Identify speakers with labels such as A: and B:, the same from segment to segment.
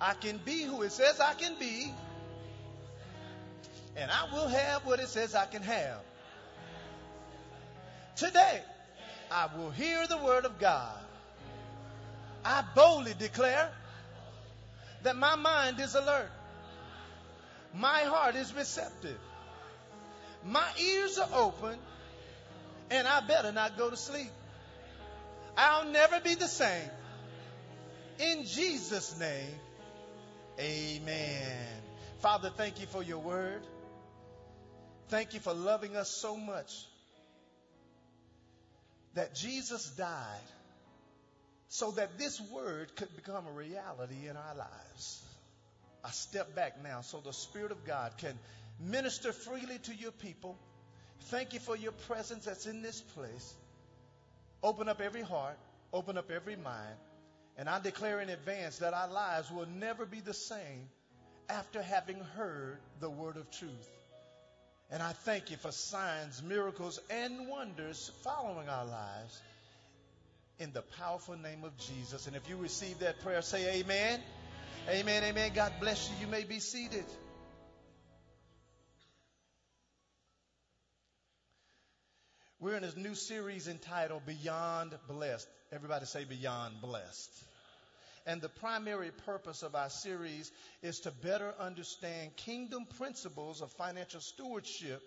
A: I can be who it says I can be. And I will have what it says I can have. Today, I will hear the word of God. I boldly declare that my mind is alert. My heart is receptive. My ears are open, and I better not go to sleep. I'll never be the same. In Jesus' name, amen. Father, thank you for your word. Thank you for loving us so much that Jesus died so that this word could become a reality in our lives. I step back now so the Spirit of God can minister freely to your people. Thank you for your presence that's in this place. Open up every heart, open up every mind, and I declare in advance that our lives will never be the same after having heard the word of truth. And I thank you for signs, miracles, and wonders following our lives in the powerful name of Jesus. And if you receive that prayer, say amen. Amen, amen. God bless you. You may be seated. We're in a new series entitled Beyond Blessed. Everybody say Beyond Blessed. And the primary purpose of our series is to better understand kingdom principles of financial stewardship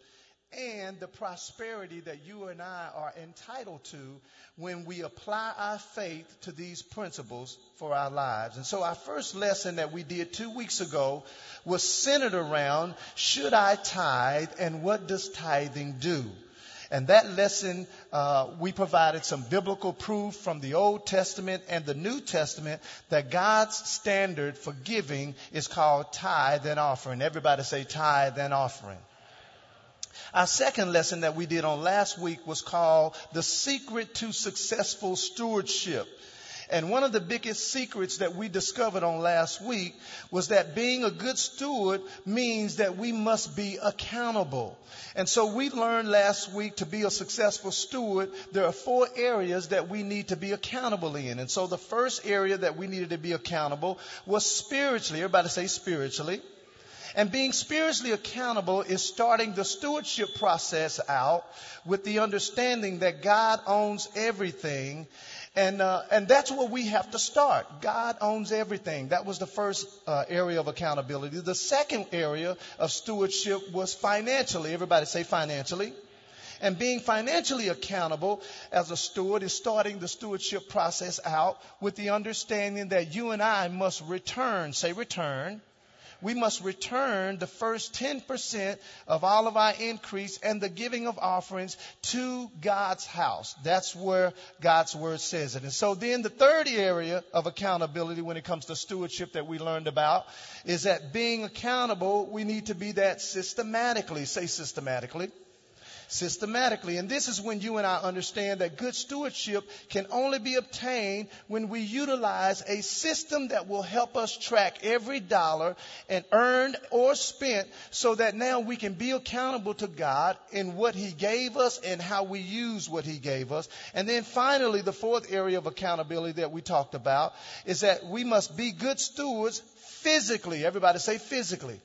A: and the prosperity that you and I are entitled to when we apply our faith to these principles for our lives. And so our first lesson that we did two weeks ago was centered around should I tithe and what does tithing do? And that lesson, uh, we provided some biblical proof from the Old Testament and the New Testament that God's standard for giving is called tithe and offering. Everybody say tithe and offering. Our second lesson that we did on last week was called The Secret to Successful Stewardship. And one of the biggest secrets that we discovered on last week was that being a good steward means that we must be accountable. And so we learned last week to be a successful steward, there are four areas that we need to be accountable in. And so the first area that we needed to be accountable was spiritually. Everybody say spiritually. And being spiritually accountable is starting the stewardship process out with the understanding that God owns everything. And, uh, and that's where we have to start. God owns everything. That was the first uh, area of accountability. The second area of stewardship was financially. Everybody say financially. And being financially accountable as a steward is starting the stewardship process out with the understanding that you and I must return, say return, we must return the first 10% of all of our increase and the giving of offerings to God's house. That's where God's word says it. And so then the third area of accountability when it comes to stewardship that we learned about is that being accountable, we need to be that systematically. Say systematically systematically. And this is when you and I understand that good stewardship can only be obtained when we utilize a system that will help us track every dollar and earned or spent so that now we can be accountable to God in what He gave us and how we use what He gave us. And then finally, the fourth area of accountability that we talked about is that we must be good stewards physically. Everybody say physically.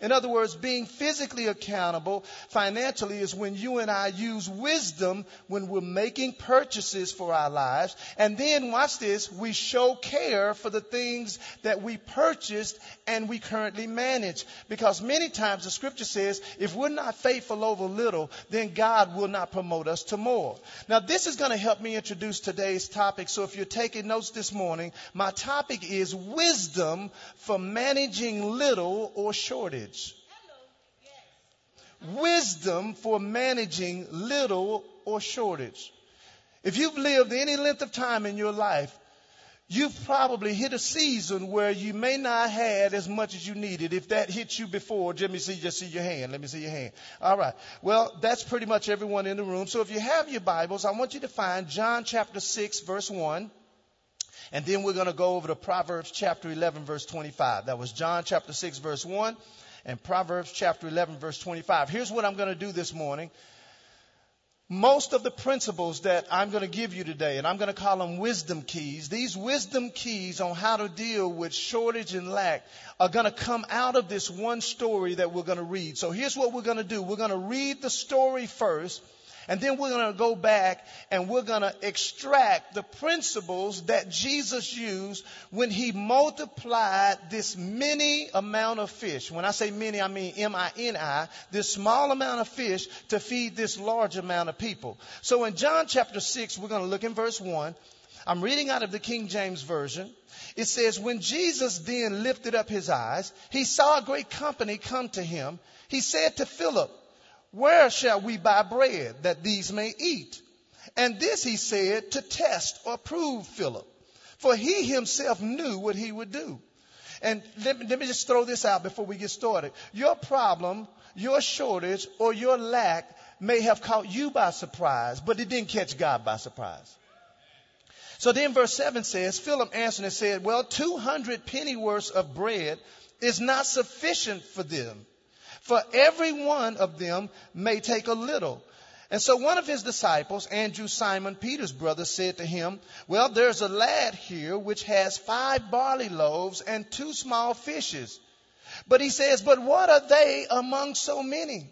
A: In other words, being physically accountable financially is when you and I use wisdom when we're making purchases for our lives. And then, watch this, we show care for the things that we purchased and we currently manage. Because many times the scripture says, if we're not faithful over little, then God will not promote us to more. Now, this is going to help me introduce today's topic. So if you're taking notes this morning, my topic is wisdom for managing little or shortage wisdom for managing little or shortage. If you've lived any length of time in your life, you've probably hit a season where you may not have as much as you needed. If that hit you before, me see, just see your hand. Let me see your hand. All right. Well, that's pretty much everyone in the room. So if you have your Bibles, I want you to find John chapter 6, verse 1. And then we're going to go over to Proverbs chapter 11, verse 25. That was John chapter 6, verse 1 and Proverbs chapter 11, verse 25. Here's what I'm going to do this morning. most of the principles that I'm going to give you today, and I'm going to call them wisdom keys, these wisdom keys on how to deal with shortage and lack are going to come out of this one story that we're going to read. So here's what we're going to do. We're going to read the story first, and then we're going to go back and we're going to extract the principles that Jesus used when he multiplied this mini amount of fish. When I say many, I mean M-I-N-I, this small amount of fish to feed this large amount of people. So in John chapter 6, we're going to look in verse 1. I'm reading out of the King James Version. It says, When Jesus then lifted up his eyes, he saw a great company come to him. He said to Philip, where shall we buy bread that these may eat? And this he said to test or prove Philip, for he himself knew what he would do. And let me, let me just throw this out before we get started. Your problem, your shortage, or your lack may have caught you by surprise, but it didn't catch God by surprise. So then verse 7 says, Philip answered and said, Well, 200 pennyworths of bread is not sufficient for them for every one of them may take a little. And so one of his disciples, Andrew Simon Peter's brother, said to him, Well, there's a lad here which has five barley loaves and two small fishes. But he says, But what are they among so many?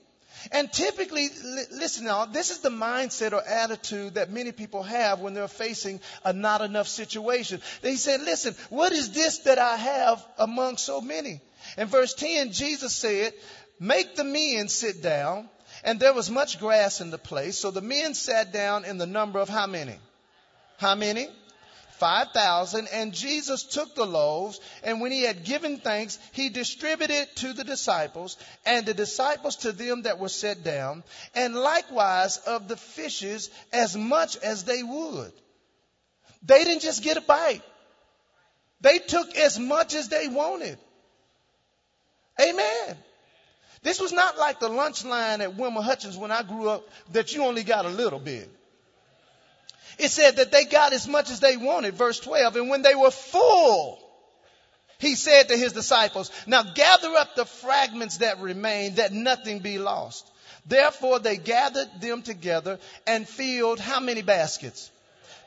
A: And typically, listen now, this is the mindset or attitude that many people have when they're facing a not enough situation. They said, Listen, what is this that I have among so many? In verse 10, Jesus said, Make the men sit down. And there was much grass in the place. So the men sat down in the number of how many? How many? 5,000. And Jesus took the loaves, and when he had given thanks, he distributed to the disciples, and the disciples to them that were set down, and likewise of the fishes as much as they would. They didn't just get a bite. They took as much as they wanted. Amen. This was not like the lunch line at Wilma Hutchins when I grew up that you only got a little bit. It said that they got as much as they wanted, verse 12. And when they were full, he said to his disciples, Now gather up the fragments that remain, that nothing be lost. Therefore they gathered them together and filled how many baskets?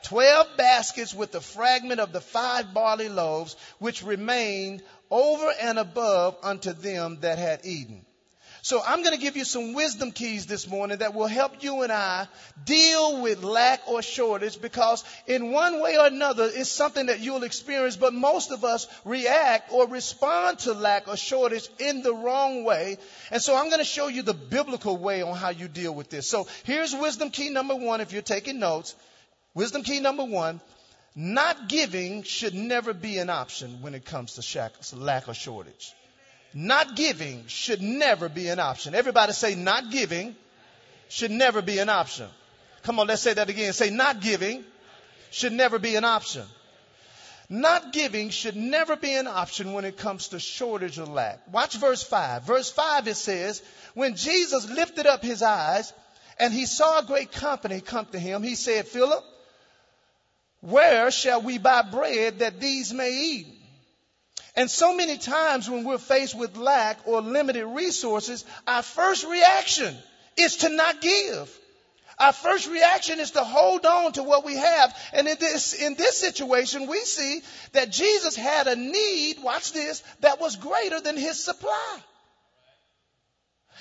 A: Twelve baskets with the fragment of the five barley loaves, which remained over and above unto them that had eaten. So I'm going to give you some wisdom keys this morning that will help you and I deal with lack or shortage because in one way or another it's something that you'll experience, but most of us react or respond to lack or shortage in the wrong way. And so I'm going to show you the biblical way on how you deal with this. So here's wisdom key number one if you're taking notes. Wisdom key number one. Not giving should never be an option when it comes to lack or shortage. Not giving should never be an option. Everybody say not giving should never be an option. Come on, let's say that again. Say not giving should never be an option. Not giving should never be an option when it comes to shortage or lack. Watch verse 5. Verse 5 it says, When Jesus lifted up his eyes and he saw a great company come to him, he said, Philip, where shall we buy bread that these may eat? And so many times when we're faced with lack or limited resources, our first reaction is to not give. Our first reaction is to hold on to what we have. And in this, in this situation, we see that Jesus had a need, watch this, that was greater than his supply.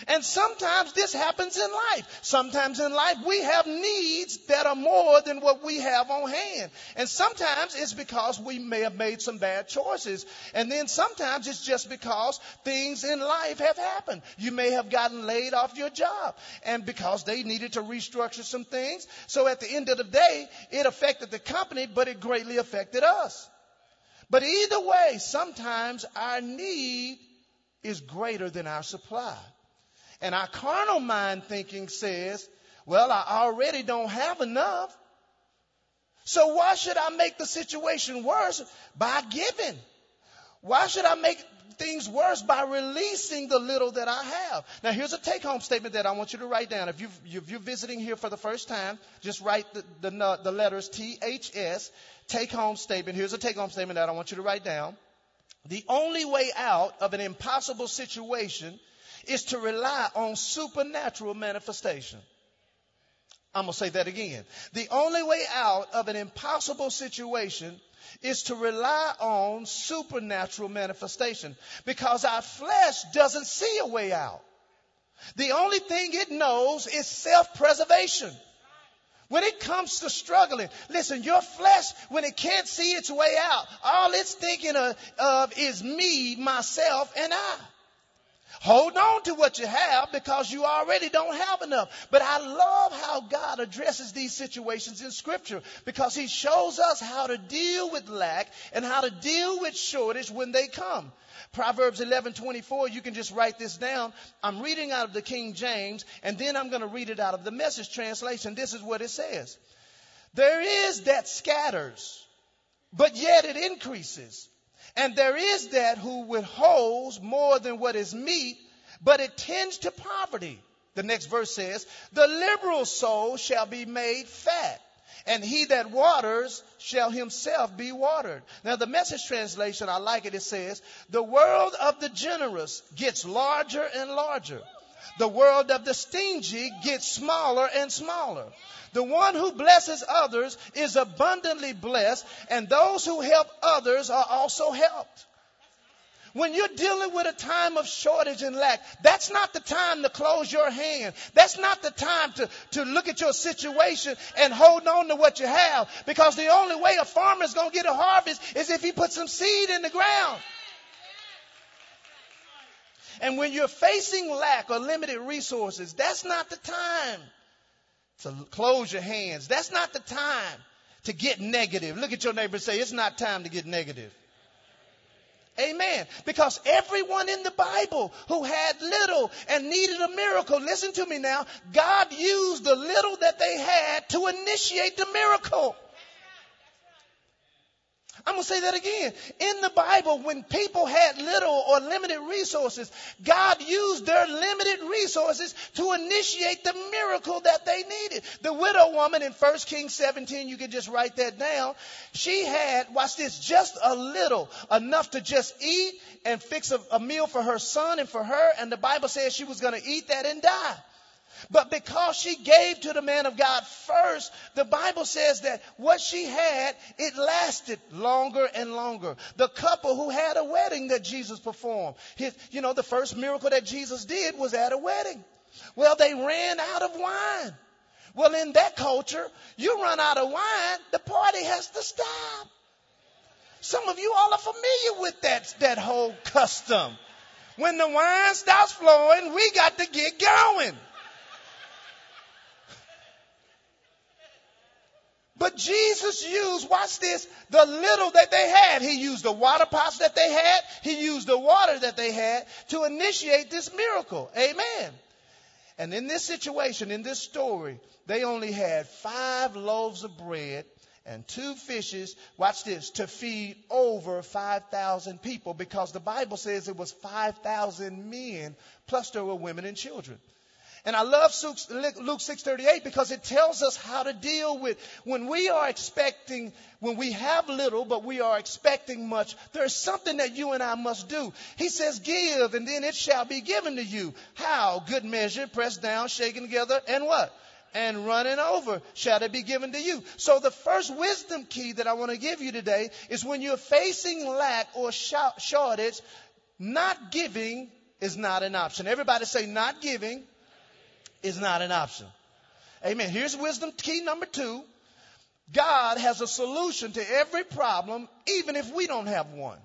A: And sometimes this happens in life. Sometimes in life we have needs that are more than what we have on hand. And sometimes it's because we may have made some bad choices. And then sometimes it's just because things in life have happened. You may have gotten laid off your job and because they needed to restructure some things. So at the end of the day, it affected the company, but it greatly affected us. But either way, sometimes our need is greater than our supply. And our carnal mind thinking says, well, I already don't have enough. So why should I make the situation worse by giving? Why should I make things worse by releasing the little that I have? Now here's a take home statement that I want you to write down. If, you are visiting here for the first time, just write the, the, the letters THS, take home statement. Here's a take home statement that I want you to write down. The only way out of an impossible situation is to rely on supernatural manifestation. I'm going to say that again. The only way out of an impossible situation is to rely on supernatural manifestation because our flesh doesn't see a way out. The only thing it knows is self preservation. When it comes to struggling, listen, your flesh, when it can't see its way out, all it's thinking of, of is me, myself, and I. Hold on to what you have because you already don't have enough. But I love how God addresses these situations in scripture because he shows us how to deal with lack and how to deal with shortage when they come. Proverbs 11:24, you can just write this down. I'm reading out of the King James and then I'm going to read it out of the message translation. This is what it says. There is that scatters, but yet it increases. And there is that who withholds more than what is meet, but it tends to poverty. The next verse says, The liberal soul shall be made fat, and he that waters shall himself be watered. Now, the message translation, I like it. It says, The world of the generous gets larger and larger. The world of the stingy gets smaller and smaller. The one who blesses others is abundantly blessed, and those who help others are also helped. When you're dealing with a time of shortage and lack, that's not the time to close your hand. That's not the time to, to look at your situation and hold on to what you have. Because the only way a farmer is going to get a harvest is if he puts some seed in the ground. And when you're facing lack or limited resources, that's not the time to close your hands. That's not the time to get negative. Look at your neighbor and say, it's not time to get negative. Amen. Because everyone in the Bible who had little and needed a miracle, listen to me now, God used the little that they had to initiate the miracle. I'm going to say that again. In the Bible, when people had little or limited resources, God used their limited resources to initiate the miracle that they needed. The widow woman in 1 Kings 17, you can just write that down. She had, watch this, just a little, enough to just eat and fix a, a meal for her son and for her. And the Bible says she was going to eat that and die. But because she gave to the man of God first, the Bible says that what she had, it lasted longer and longer. The couple who had a wedding that Jesus performed, his, you know, the first miracle that Jesus did was at a wedding. Well, they ran out of wine. Well, in that culture, you run out of wine, the party has to stop. Some of you all are familiar with that, that whole custom. When the wine stops flowing, we got to get going. But Jesus used, watch this, the little that they had. He used the water pots that they had. He used the water that they had to initiate this miracle. Amen. And in this situation, in this story, they only had five loaves of bread and two fishes, watch this, to feed over 5,000 people because the Bible says it was 5,000 men, plus there were women and children. And I love Luke 6:38 because it tells us how to deal with when we are expecting when we have little but we are expecting much there's something that you and I must do. He says give and then it shall be given to you. How? Good measure, pressed down, shaken together and what? And running over shall it be given to you. So the first wisdom key that I want to give you today is when you're facing lack or shortage, not giving is not an option. Everybody say not giving is not an option. Amen. Here's wisdom key number two. God has a solution to every problem, even if we don't have one.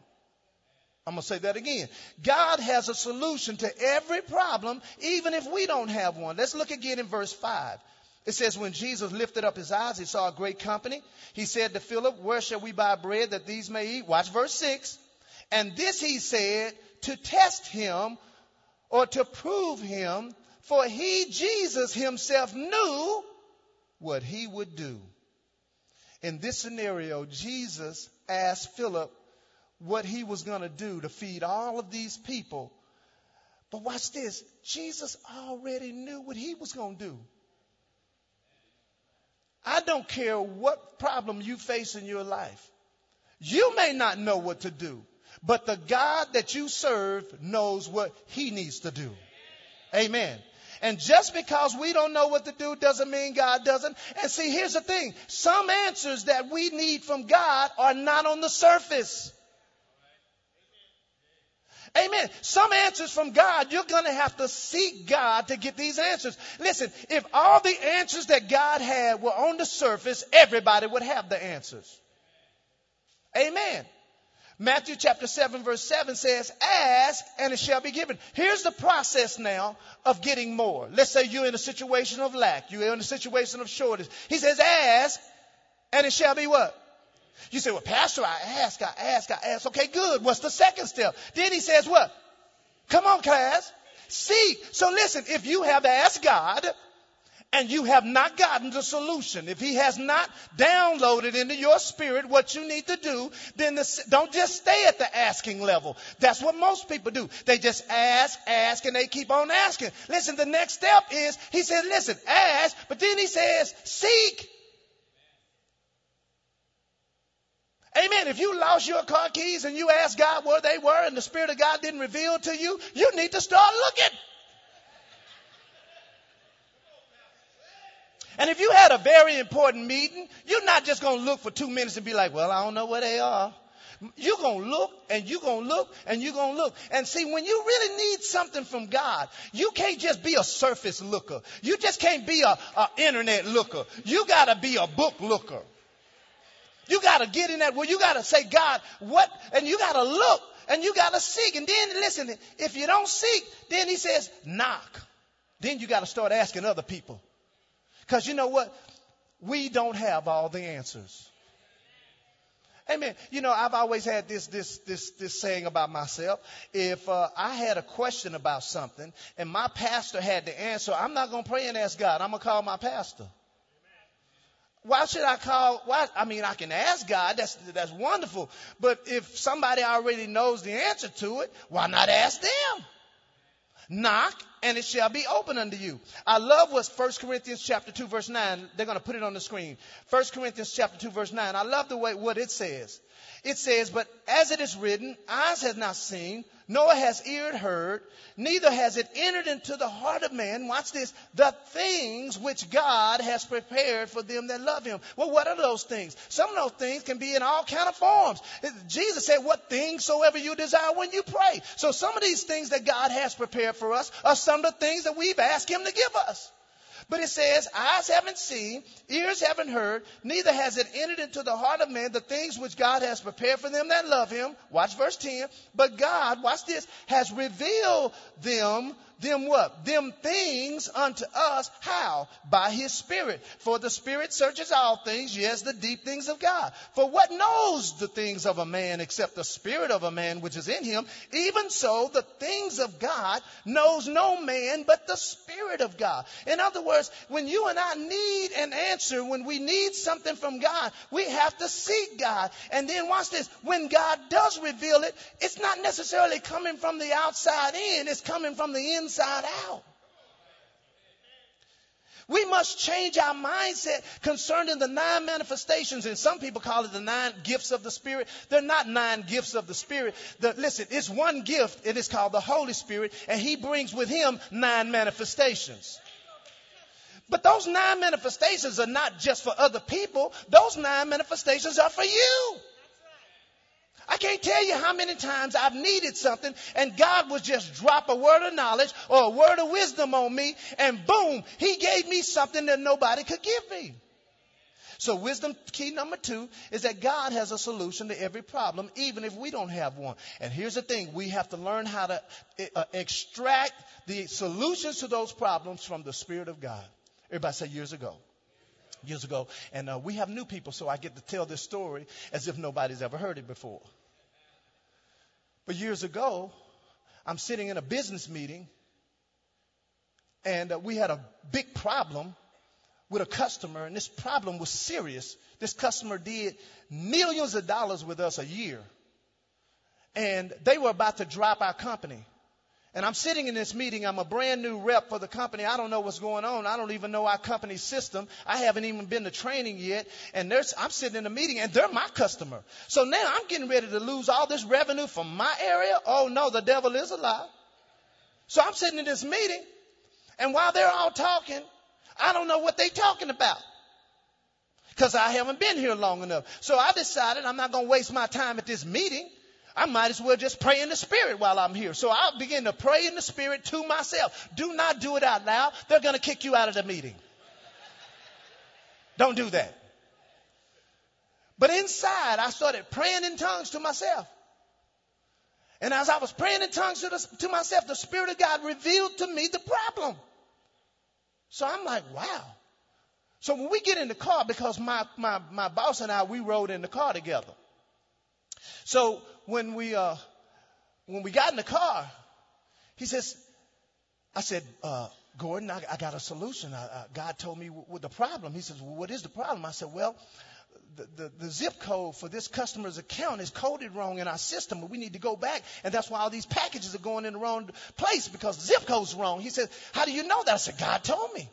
A: I'm going to say that again. God has a solution to every problem, even if we don't have one. Let's look again in verse 5. It says, When Jesus lifted up his eyes, he saw a great company. He said to Philip, Where shall we buy bread that these may eat? Watch verse 6. And this he said to test him or to prove him for he, Jesus himself, knew what he would do. In this scenario, Jesus asked Philip what he was going to do to feed all of these people. But watch this Jesus already knew what he was going to do. I don't care what problem you face in your life. You may not know what to do, but the God that you serve knows what he needs to do. Amen. And just because we don't know what to do doesn't mean God doesn't. And see, here's the thing. Some answers that we need from God are not on the surface. Amen. Some answers from God, you're going to have to seek God to get these answers. Listen, if all the answers that God had were on the surface, everybody would have the answers. Amen. Matthew chapter 7 verse 7 says, ask and it shall be given. Here's the process now of getting more. Let's say you're in a situation of lack. You're in a situation of shortage. He says, ask and it shall be what? You say, well, Pastor, I ask, I ask, I ask. Okay, good. What's the second step? Then he says what? Come on, class. Seek. So listen, if you have asked God and you have not gotten the solution, if he has not downloaded into your spirit what you need to do, then the, don't just stay at the asking level. That's what most people do. They just ask, ask, and they keep on asking. Listen, the next step is, he says, listen, ask, but then he says, seek. Amen. If you lost your car keys and you asked God where they were and the Spirit of God didn't reveal to you, you need to start looking. And if you had a very important meeting, you're not just going to look for two minutes and be like, well, I don't know where they are. You're going to look and you're going to look and you're going to look. And see, when you really need something from God, you can't just be a surface looker. You just can't be a, a internet looker. You got to be a book looker. You got to get in that. Well, you got to say, God, what? And you got to look and you got to seek. And then listen, if you don't seek, then he says, knock. Then you got to start asking other people. Because you know what? We don't have all the answers. Amen. You know, I've always had this this this this saying about myself. If uh, I had a question about something and my pastor had the answer, I'm not to pray and ask God. I'm to call my pastor. Why should I call? Why? I mean, I can ask God. That's that's wonderful. But if somebody already knows the answer to it, why not ask them? Knock and it shall be open unto you. I love what 1 Corinthians chapter 2 verse 9, they're going to put it on the screen. 1 Corinthians chapter 2 verse 9. I love the way what it says. It says, but as it is written, eyes has not seen, nor has ear heard, neither has it entered into the heart of man, watch this, the things which God has prepared for them that love him. Well, what are those things? Some of those things can be in all kind of forms. Jesus said, what things soever you desire when you pray. So some of these things that God has prepared for us are some of the things that we've asked him to give us. But it says, eyes haven't seen, ears haven't heard, neither has it entered into the heart of man the things which God has prepared for them that love him. Watch verse 10. But God, watch this, has revealed them them what? Them things unto us. How? By his spirit. For the spirit searches all things, yes, the deep things of God. For what knows the things of a man except the spirit of a man which is in him? Even so, the things of God knows no man but the spirit of God. In other words, when you and I need an answer, when we need something from God, we have to seek God. And then watch this. When God does reveal it, it's not necessarily coming from the outside in, it's coming from the inside inside out. We must change our mindset concerning the nine manifestations, and some people call it the nine gifts of the Spirit. They're not nine gifts of the Spirit. The, listen, it's one gift. and It is called the Holy Spirit, and He brings with Him nine manifestations. But those nine manifestations are not just for other people. Those nine manifestations are for you. I can't tell you how many times I've needed something and God would just drop a word of knowledge or a word of wisdom on me and boom, He gave me something that nobody could give me. So wisdom key number two is that God has a solution to every problem, even if we don't have one. And here's the thing. We have to learn how to uh, extract the solutions to those problems from the Spirit of God. Everybody say years ago years ago. And uh, we have new people, so I get to tell this story as if nobody's ever heard it before. But years ago, I'm sitting in a business meeting, and uh, we had a big problem with a customer, and this problem was serious. This customer did millions of dollars with us a year, and they were about to drop our company. And I'm sitting in this meeting. I'm a brand new rep for the company. I don't know what's going on. I don't even know our company system. I haven't even been to training yet. And there's, I'm sitting in a meeting and they're my customer. So now I'm getting ready to lose all this revenue from my area. Oh no, the devil is alive. So I'm sitting in this meeting And while they're all talking, I don't know what they're talking about. Because I haven't been here long enough. So I decided I'm not going to waste my time at this meeting. I might as well just pray in the spirit while I'm here. So I begin to pray in the spirit to myself. Do not do it out loud. They're going to kick you out of the meeting. Don't do that. But inside, I started praying in tongues to myself. And as I was praying in tongues to, the, to myself, the Spirit of God revealed to me the problem. So I'm like, wow. So when we get in the car, because my, my, my boss and I, we rode in the car together. So when we, uh, when we got in the car, he says, I said, uh, Gordon, I, I, got a solution. I, I, God told me what the problem. He says, well, what is the problem? I said, well, the, the, the, zip code for this customer's account is coded wrong in our system, but we need to go back, and that's why all these packages are going in the wrong place because the zip code's wrong. He says, How do you know that? I said, God told me.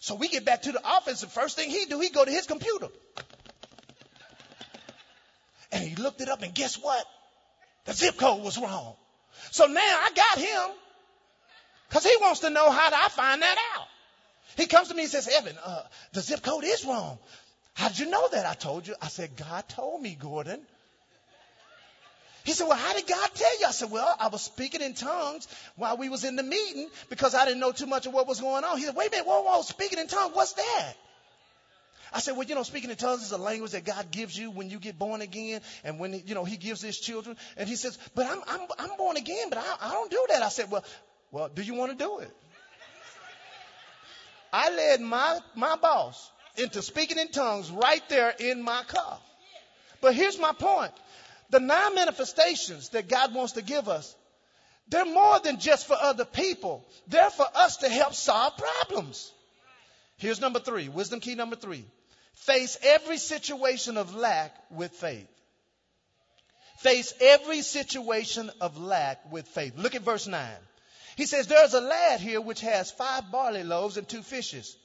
A: So we get back to the office, the first thing he do, he go to his computer. And he looked it up, and guess what? The zip code was wrong. So now I got him because he wants to know how do I find that out. He comes to me and says, Evan, uh, the zip code is wrong. How did you know that? I told you. I said, God told me, Gordon. He said, well, how did God tell you? I said, well, I was speaking in tongues while we was in the meeting because I didn't know too much of what was going on. He said, wait a minute, whoa, whoa, speaking in tongues, what's that? I said, well, you know, speaking in tongues is a language that God gives you when you get born again and when, you know, he gives his children. And he says, but I'm, I'm, I'm born again, but I, I don't do that. I said, well, well, do you want to do it? I led my, my boss into speaking in tongues right there in my car. But here's my point. The nine manifestations that God wants to give us, they're more than just for other people. They're for us to help solve problems. Here's number three, wisdom key number three. Face every situation of lack with faith. Face every situation of lack with faith. Look at verse 9. He says, There's a lad here which has five barley loaves and two fishes.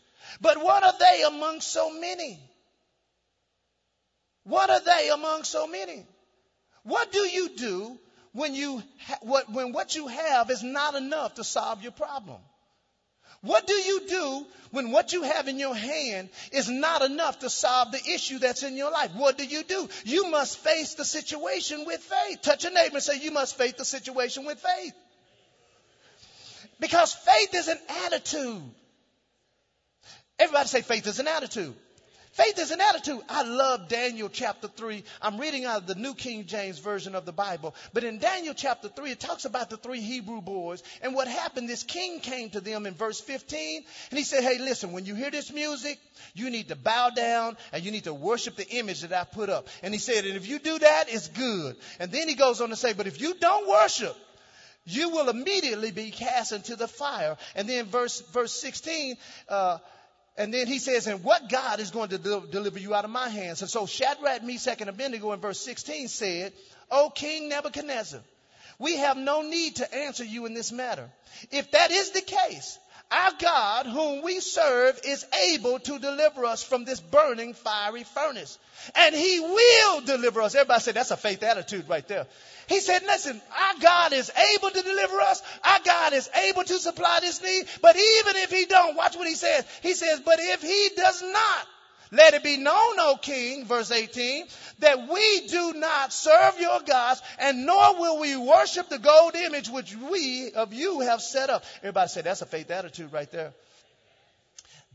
A: But what are they among so many? What are they among so many? What do you do when you ha- what, when what you have is not enough to solve your problem? What do you do when what you have in your hand is not enough to solve the issue that's in your life? What do you do? You must face the situation with faith. Touch your neighbor and say, You must face the situation with faith. Because faith is an attitude. Everybody say faith is an attitude. Faith is an attitude. I love Daniel chapter 3. I'm reading out of the New King James Version of the Bible. But in Daniel chapter 3, it talks about the three Hebrew boys. And what happened, this king came to them in verse 15. And he said, Hey, listen, when you hear this music, you need to bow down and you need to worship the image that I put up. And he said, And if you do that, it's good. And then he goes on to say, But if you don't worship, you will immediately be cast into the fire. And then verse, verse 16, uh, and then he says, and what God is going to de- deliver you out of my hands? And so Shadrach, Meshach, and Abednego in verse 16 said, O King Nebuchadnezzar, we have no need to answer you in this matter. If that is the case, our God, whom we serve, is able to deliver us from this burning fiery furnace. And he will deliver us. Everybody say that's a faith attitude right there. He said, listen, our God is able to deliver us. Our God is able to supply this need. But even if he don't, watch what he says. He says, but if he does not, let it be known, O king, verse 18, that we do not serve your gods, and nor will we worship the gold image which we of you have set up. Everybody say that's a faith attitude right there.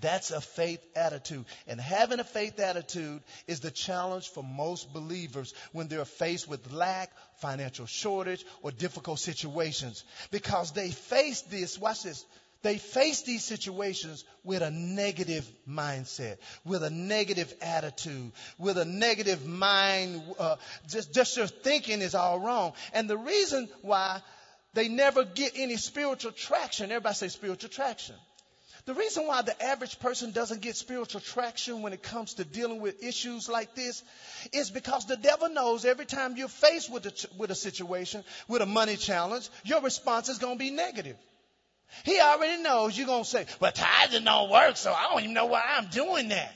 A: That's a faith attitude. And having a faith attitude is the challenge for most believers when they're faced with lack, financial shortage, or difficult situations. Because they face this, watch this, they face these situations with a negative mindset, with a negative attitude, with a negative mind. Uh, just, just their thinking is all wrong. And the reason why they never get any spiritual traction, everybody say spiritual traction. The reason why the average person doesn't get spiritual traction when it comes to dealing with issues like this is because the devil knows every time you're faced with a, with a situation, with a money challenge, your response is going to be negative. He already knows you're going to say, well, tithing don't work, so I don't even know why I'm doing that.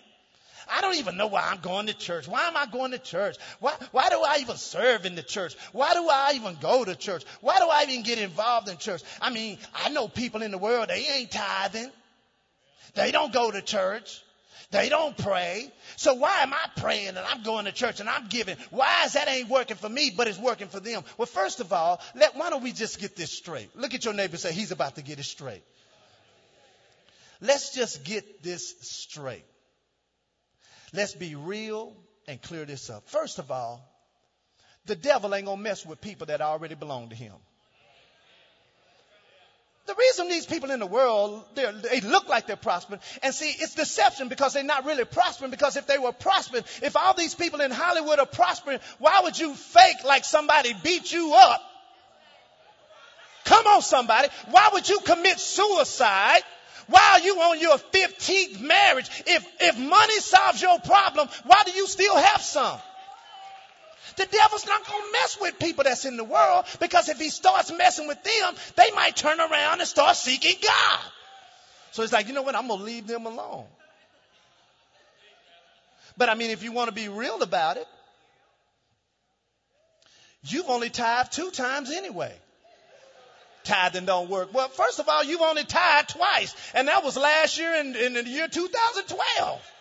A: I don't even know why I'm going to church. Why am I going to church? Why, why do I even serve in the church? Why do I even go to church? Why do I even get involved in church? I mean, I know people in the world, they ain't tithing. They don't go to church. They don't pray. So why am I praying and I'm going to church and I'm giving? Why is that ain't working for me, but it's working for them? Well, first of all, let, why don't we just get this straight? Look at your neighbor say, he's about to get it straight. Let's just get this straight. Let's be real and clear this up. First of all, the devil ain't gonna mess with people that already belong to him. The reason these people in the world, they look like they're prospering, and see, it's deception because they're not really prospering. Because if they were prospering, if all these people in Hollywood are prospering, why would you fake like somebody beat you up? Come on, somebody. Why would you commit suicide while you on your 15th marriage? If, if money solves your problem, why do you still have some? The devil's not going to mess with people that's in the world because if he starts messing with them, they might turn around and start seeking God. So it's like, you know what? I'm going to leave them alone. But I mean, if you want to be real about it, you've only tithed two times anyway. Tithing don't work. Well, first of all, you've only tithed twice, and that was last year in, in the year 2012.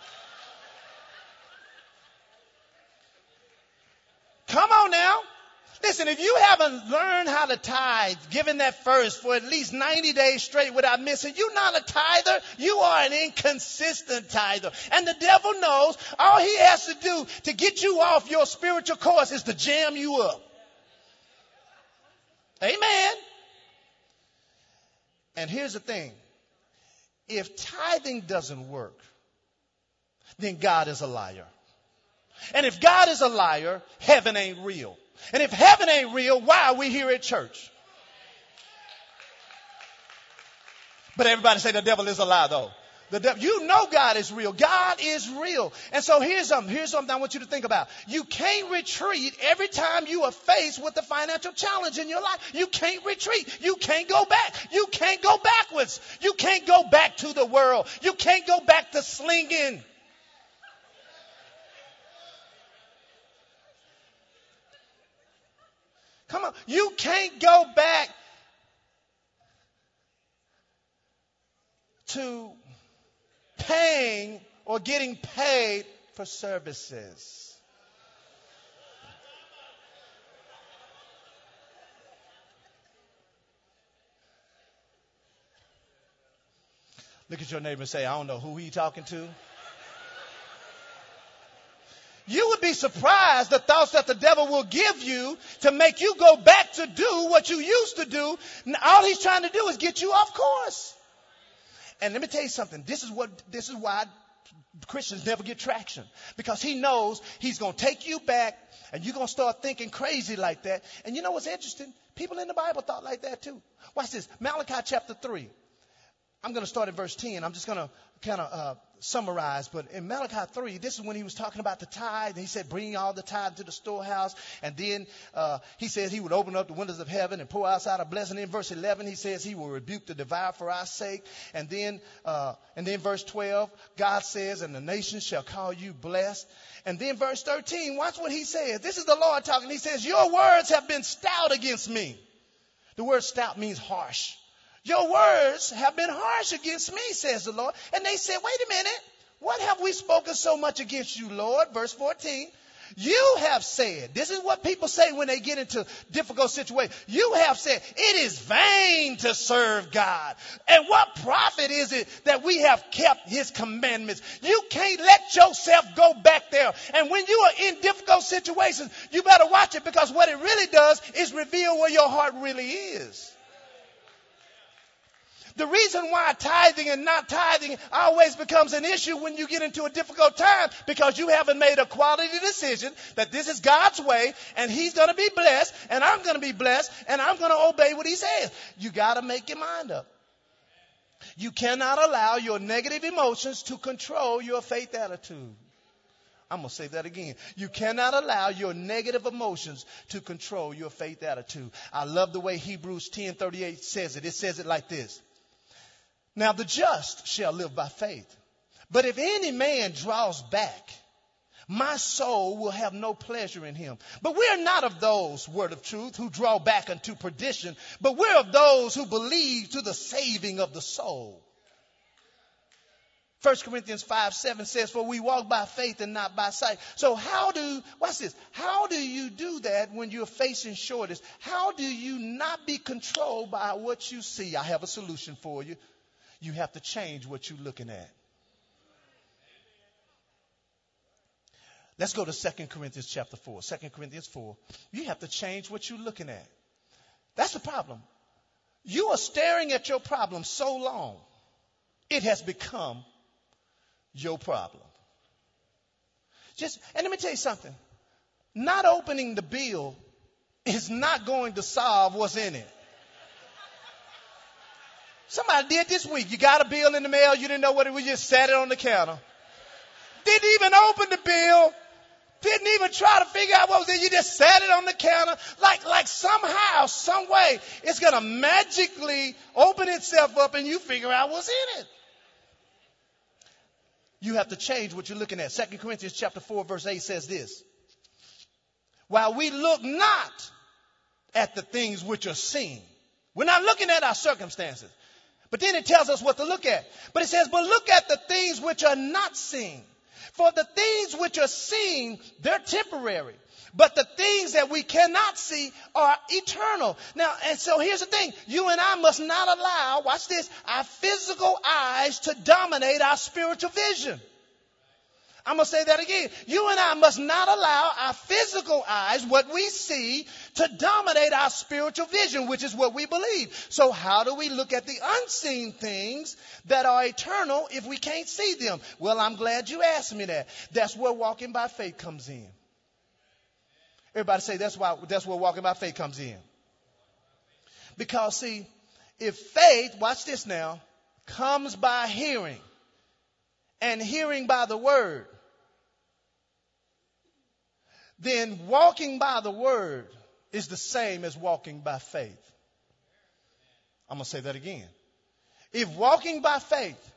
A: Come on now. Listen, if you haven't learned how to tithe, given that first for at least 90 days straight without missing, you're not a tither. You are an inconsistent tither. And the devil knows all he has to do to get you off your spiritual course is to jam you up. Amen. And here's the thing. If tithing doesn't work, then God is a liar. And if God is a liar, heaven ain't real. And if heaven ain't real, why are we here at church? But everybody say the devil is a lie though. The devil, you know God is real. God is real. And so here's something, here's something I want you to think about. You can't retreat every time you are faced with a financial challenge in your life. You can't retreat. You can't go back. You can't go backwards. You can't go back to the world. You can't go back to slinging. Come on. You can't go back to paying or getting paid for services. Look at your neighbor and say, I don't know who he talking to. You would be surprised the thoughts that the devil will give you to make you go back to do what you used to do. And all he's trying to do is get you off course. And let me tell you something. This is what, this is why Christians never get traction. Because he knows he's going to take you back and you're going to start thinking crazy like that. And you know what's interesting? People in the Bible thought like that too. Watch this. Malachi chapter 3. I'm going to start at verse 10. I'm just going to kind of uh, summarize, but in Malachi 3, this is when he was talking about the tithe. He said, bring all the tithe to the storehouse. And then uh, he said he would open up the windows of heaven and pour outside a blessing. In verse 11, he says he will rebuke the devourer for our sake. And then, uh, and then verse 12, God says, and the nations shall call you blessed. And then verse 13, watch what he says. This is the Lord talking. He says, your words have been stout against me. The word stout means harsh. Your words have been harsh against me, says the Lord. And they said, wait a minute. What have we spoken so much against you, Lord? Verse 14. You have said, this is what people say when they get into difficult situations. You have said, it is vain to serve God. And what profit is it that we have kept his commandments? You can't let yourself go back there. And when you are in difficult situations, you better watch it because what it really does is reveal where your heart really is. The reason why tithing and not tithing always becomes an issue when you get into a difficult time because you haven't made a quality decision that this is God's way and He's going to be blessed and I'm going to be blessed and I'm going to obey what He says. You got to make your mind up. You cannot allow your negative emotions to control your faith attitude. I'm going to say that again. You cannot allow your negative emotions to control your faith attitude. I love the way Hebrews 10:38 says it. It says it like this. Now the just shall live by faith. But if any man draws back, my soul will have no pleasure in him. But we're not of those, word of truth, who draw back unto perdition, but we're of those who believe to the saving of the soul. 1 Corinthians 5 7 says, For we walk by faith and not by sight. So, how do, watch this, how do you do that when you're facing shortage? How do you not be controlled by what you see? I have a solution for you. You have to change what you're looking at. Let's go to 2 Corinthians chapter 4. 2 Corinthians 4. You have to change what you're looking at. That's the problem. You are staring at your problem so long, it has become your problem. Just, and let me tell you something. Not opening the bill is not going to solve what's in it. Somebody did this week. You got a bill in the mail, you didn't know what it was, you just sat it on the counter. Didn't even open the bill, didn't even try to figure out what was in. You just sat it on the counter. Like, like somehow, some way, it's gonna magically open itself up and you figure out what's in it. You have to change what you're looking at. 2 Corinthians chapter 4 verse 8 says this. While we look not at the things which are seen. We're not looking at our circumstances. But then it tells us what to look at. But it says, but look at the things which are not seen. For the things which are seen, they're temporary. But the things that we cannot see are eternal. Now, and so here's the thing. You and I must not allow, watch this, our physical eyes to dominate our spiritual vision. I'm going to say that again. You and I must not allow our physical eyes, what we see, to dominate our spiritual vision, which is what we believe. So how do we look at the unseen things that are eternal if we can't see them? Well, I'm glad you asked me that. That's where walking by faith comes in. Everybody say that's why, that's where walking by faith comes in. Because see, if faith, watch this now, comes by hearing and hearing by the word, then walking by the word is the same as walking by faith. I'm going to say that again. If walking by faith,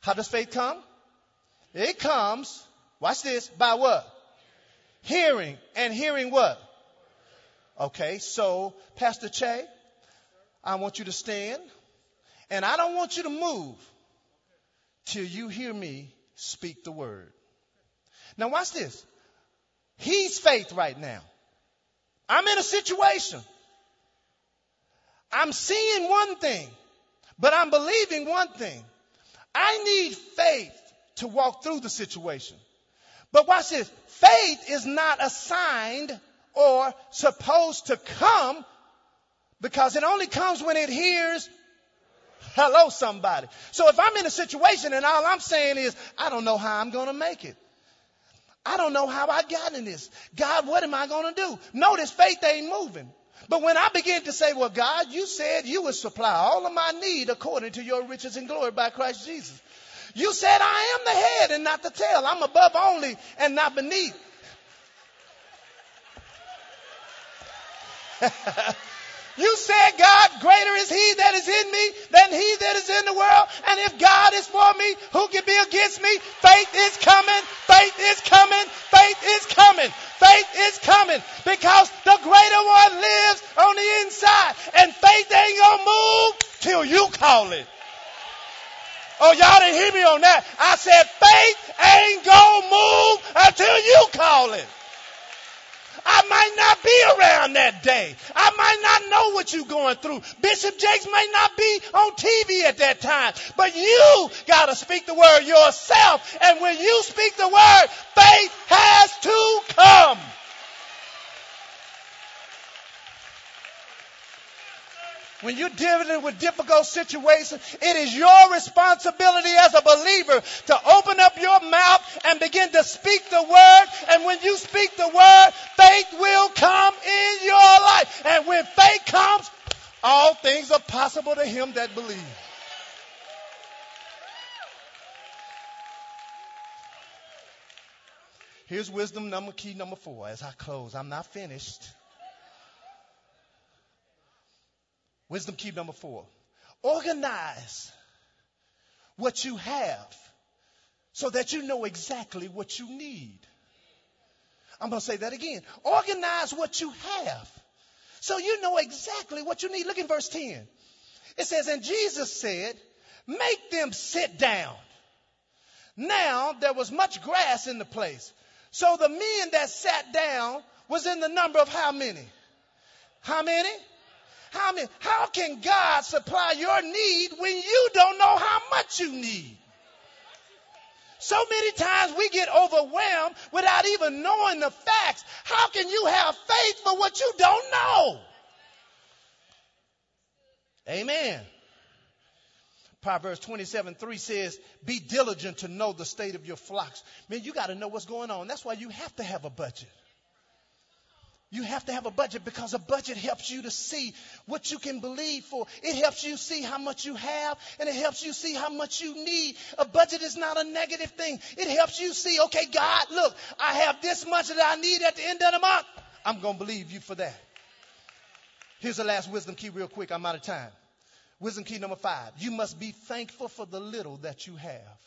A: how does faith come? It comes, watch this, by what? Hearing. And hearing what? Okay, so Pastor Che, I want you to stand. And I don't want you to move till you hear me speak the word. Now watch this. He's faith right now. I'm in a situation. I'm seeing one thing, but I'm believing one thing. I need faith to walk through the situation. But watch this. Faith is not assigned or supposed to come because it only comes when it hears hello somebody. So if I'm in a situation and all I'm saying is, I don't know how I'm going to make it. I don't know how I got in this. God, what am I going to do? Notice faith ain't moving. But when I begin to say, well, God, you said you would supply all of my need according to your riches and glory by Christ Jesus. You said I am the head and not the tail. I'm above only and not beneath. You said, God, greater is he that is in me than he that is in the world. And if God is for me, who can be against me? Faith is coming. Faith is coming. Faith is coming. Faith is coming because the greater one lives on the inside. And faith ain't gonna move till you call it. Oh, y'all didn't hear me on that. I said faith ain't gonna move until you call it. I might not be around that day. I might not know what you're going through. Bishop Jakes may not be on TV at that time. But you gotta speak the word yourself. And when you speak the word, faith has to come. When you're dealing with difficult situations, it is your responsibility as a believer to open up your mouth and begin to speak the word. And when you speak the word, faith will come in your life. And when faith comes, all things are possible to him that believes. Here's wisdom number key number four as I close. I'm not finished. Wisdom key number four. Organize what you have so that you know exactly what you need. I'm going to say that again. Organize what you have so you know exactly what you need. Look in verse 10. It says, And Jesus said, Make them sit down. Now there was much grass in the place. So the men that sat down was in the number of how many? How many? How many? How can God supply your need when you don't know how much you need? So many times we get overwhelmed without even knowing the facts. How can you have faith for what you don't know? Amen. Proverbs 27 3 says, Be diligent to know the state of your flocks. Man, you got to know what's going on. That's why you have to have a budget. You have to have a budget because a budget helps you to see what you can believe for. It helps you see how much you have and it helps you see how much you need. A budget is not a negative thing. It helps you see, okay, God, look, I have this much that I need at the end of the month. I'm going to believe you for that. Here's the last wisdom key, real quick. I'm out of time. Wisdom key number five. You must be thankful for the little that you have.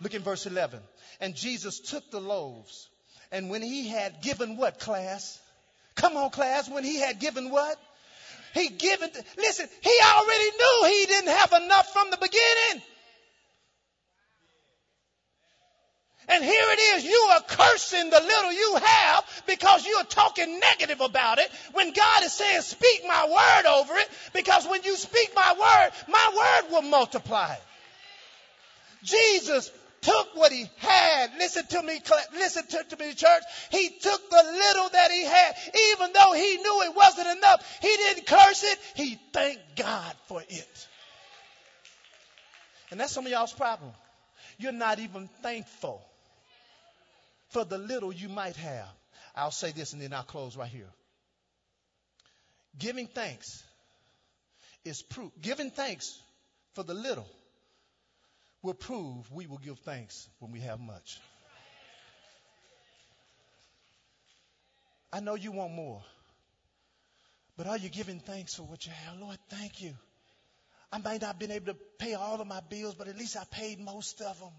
A: Look in verse 11. And Jesus took the loaves and when he had given what, class? Come on, class. When he had given what? He given, listen, he already knew he didn't have enough from the beginning. And here it is, you are cursing the little you have because you are talking negative about it when God is saying, speak my word over it because when you speak my word, my word will multiply. Jesus took what he had. Listen to me, listen to, me, church. He took the little that he had, even though he knew it wasn't enough. He didn't curse it. He thanked God for it. And that's some of y'all's problem. You're not even thankful for the little you might have. I'll say this and then I'll close right here. Giving thanks is proof. Giving thanks for the little will prove we will give thanks when we have much. I know you want more, but are you giving thanks for what you have? Lord, thank you. I may not have been able to pay all of my bills, but at least I paid most of them.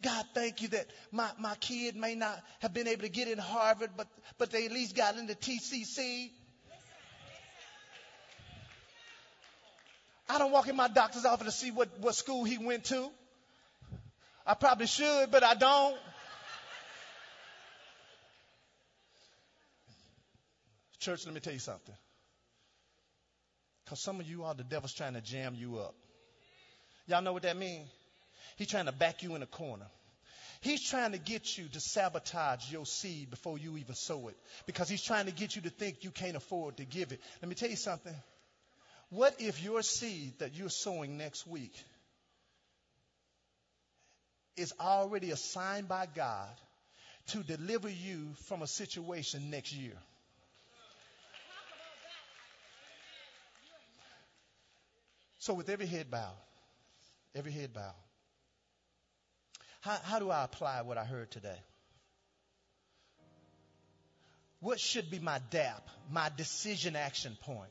A: God, thank you that my, my kid may not have been able to get in Harvard, but, but they at least got into TCC. I don't walk in my doctor's office to see what, what school he went to. I probably should, but I don't. Church, let me tell you something. Because some of you are the devil's trying to jam you up. Y'all know what that means? He's trying to back you in a corner. He's trying to get you to sabotage your seed before you even sow it. Because he's trying to get you to think you can't afford to give it. Let me tell you something. What if your seed that you're sowing next week is already assigned by God to deliver you from a situation next year? So, with every head bowed, every head bowed, how, how do I apply what I heard today? What should be my DAP, my decision action point?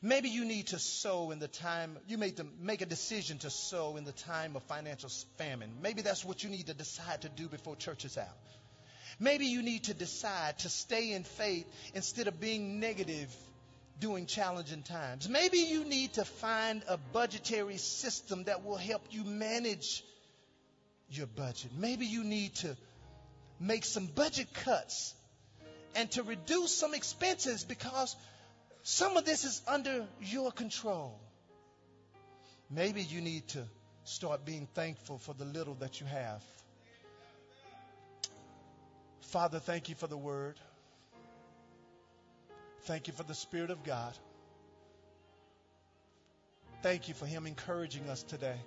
A: Maybe you need to sow in the time, you may make a decision to sow in the time of financial famine. Maybe that's what you need to decide to do before church is out. Maybe you need to decide to stay in faith instead of being negative during challenging times. Maybe you need to find a budgetary system that will help you manage your budget. Maybe you need to make some budget cuts and to reduce some expenses because some of this is under your control. Maybe you need to start being thankful for the little that you have. Father, thank you for the word. Thank you for the Spirit of God. Thank you for Him encouraging us today.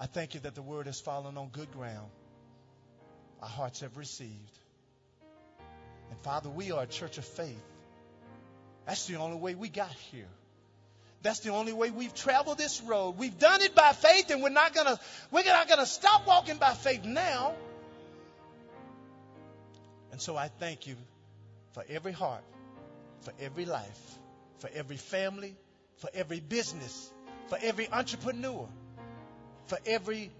A: I thank you that the word has fallen on good ground. Our hearts have received. And Father, we are a church of faith. That's the only way we got here. That's the only way we've traveled this road. We've done it by faith, and we're not gonna we're not gonna stop walking by faith now. And so I thank you for every heart, for every life, for every family, for every business, for every entrepreneur, for every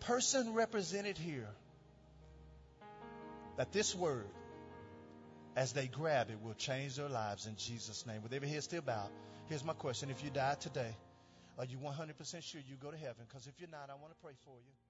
A: person represented here. That this word, as they grab it, will change their lives in Jesus' name. With every head still bowed, here's my question. If you die today, are you 100% sure you go to heaven? Because if you're not, I want to pray for you.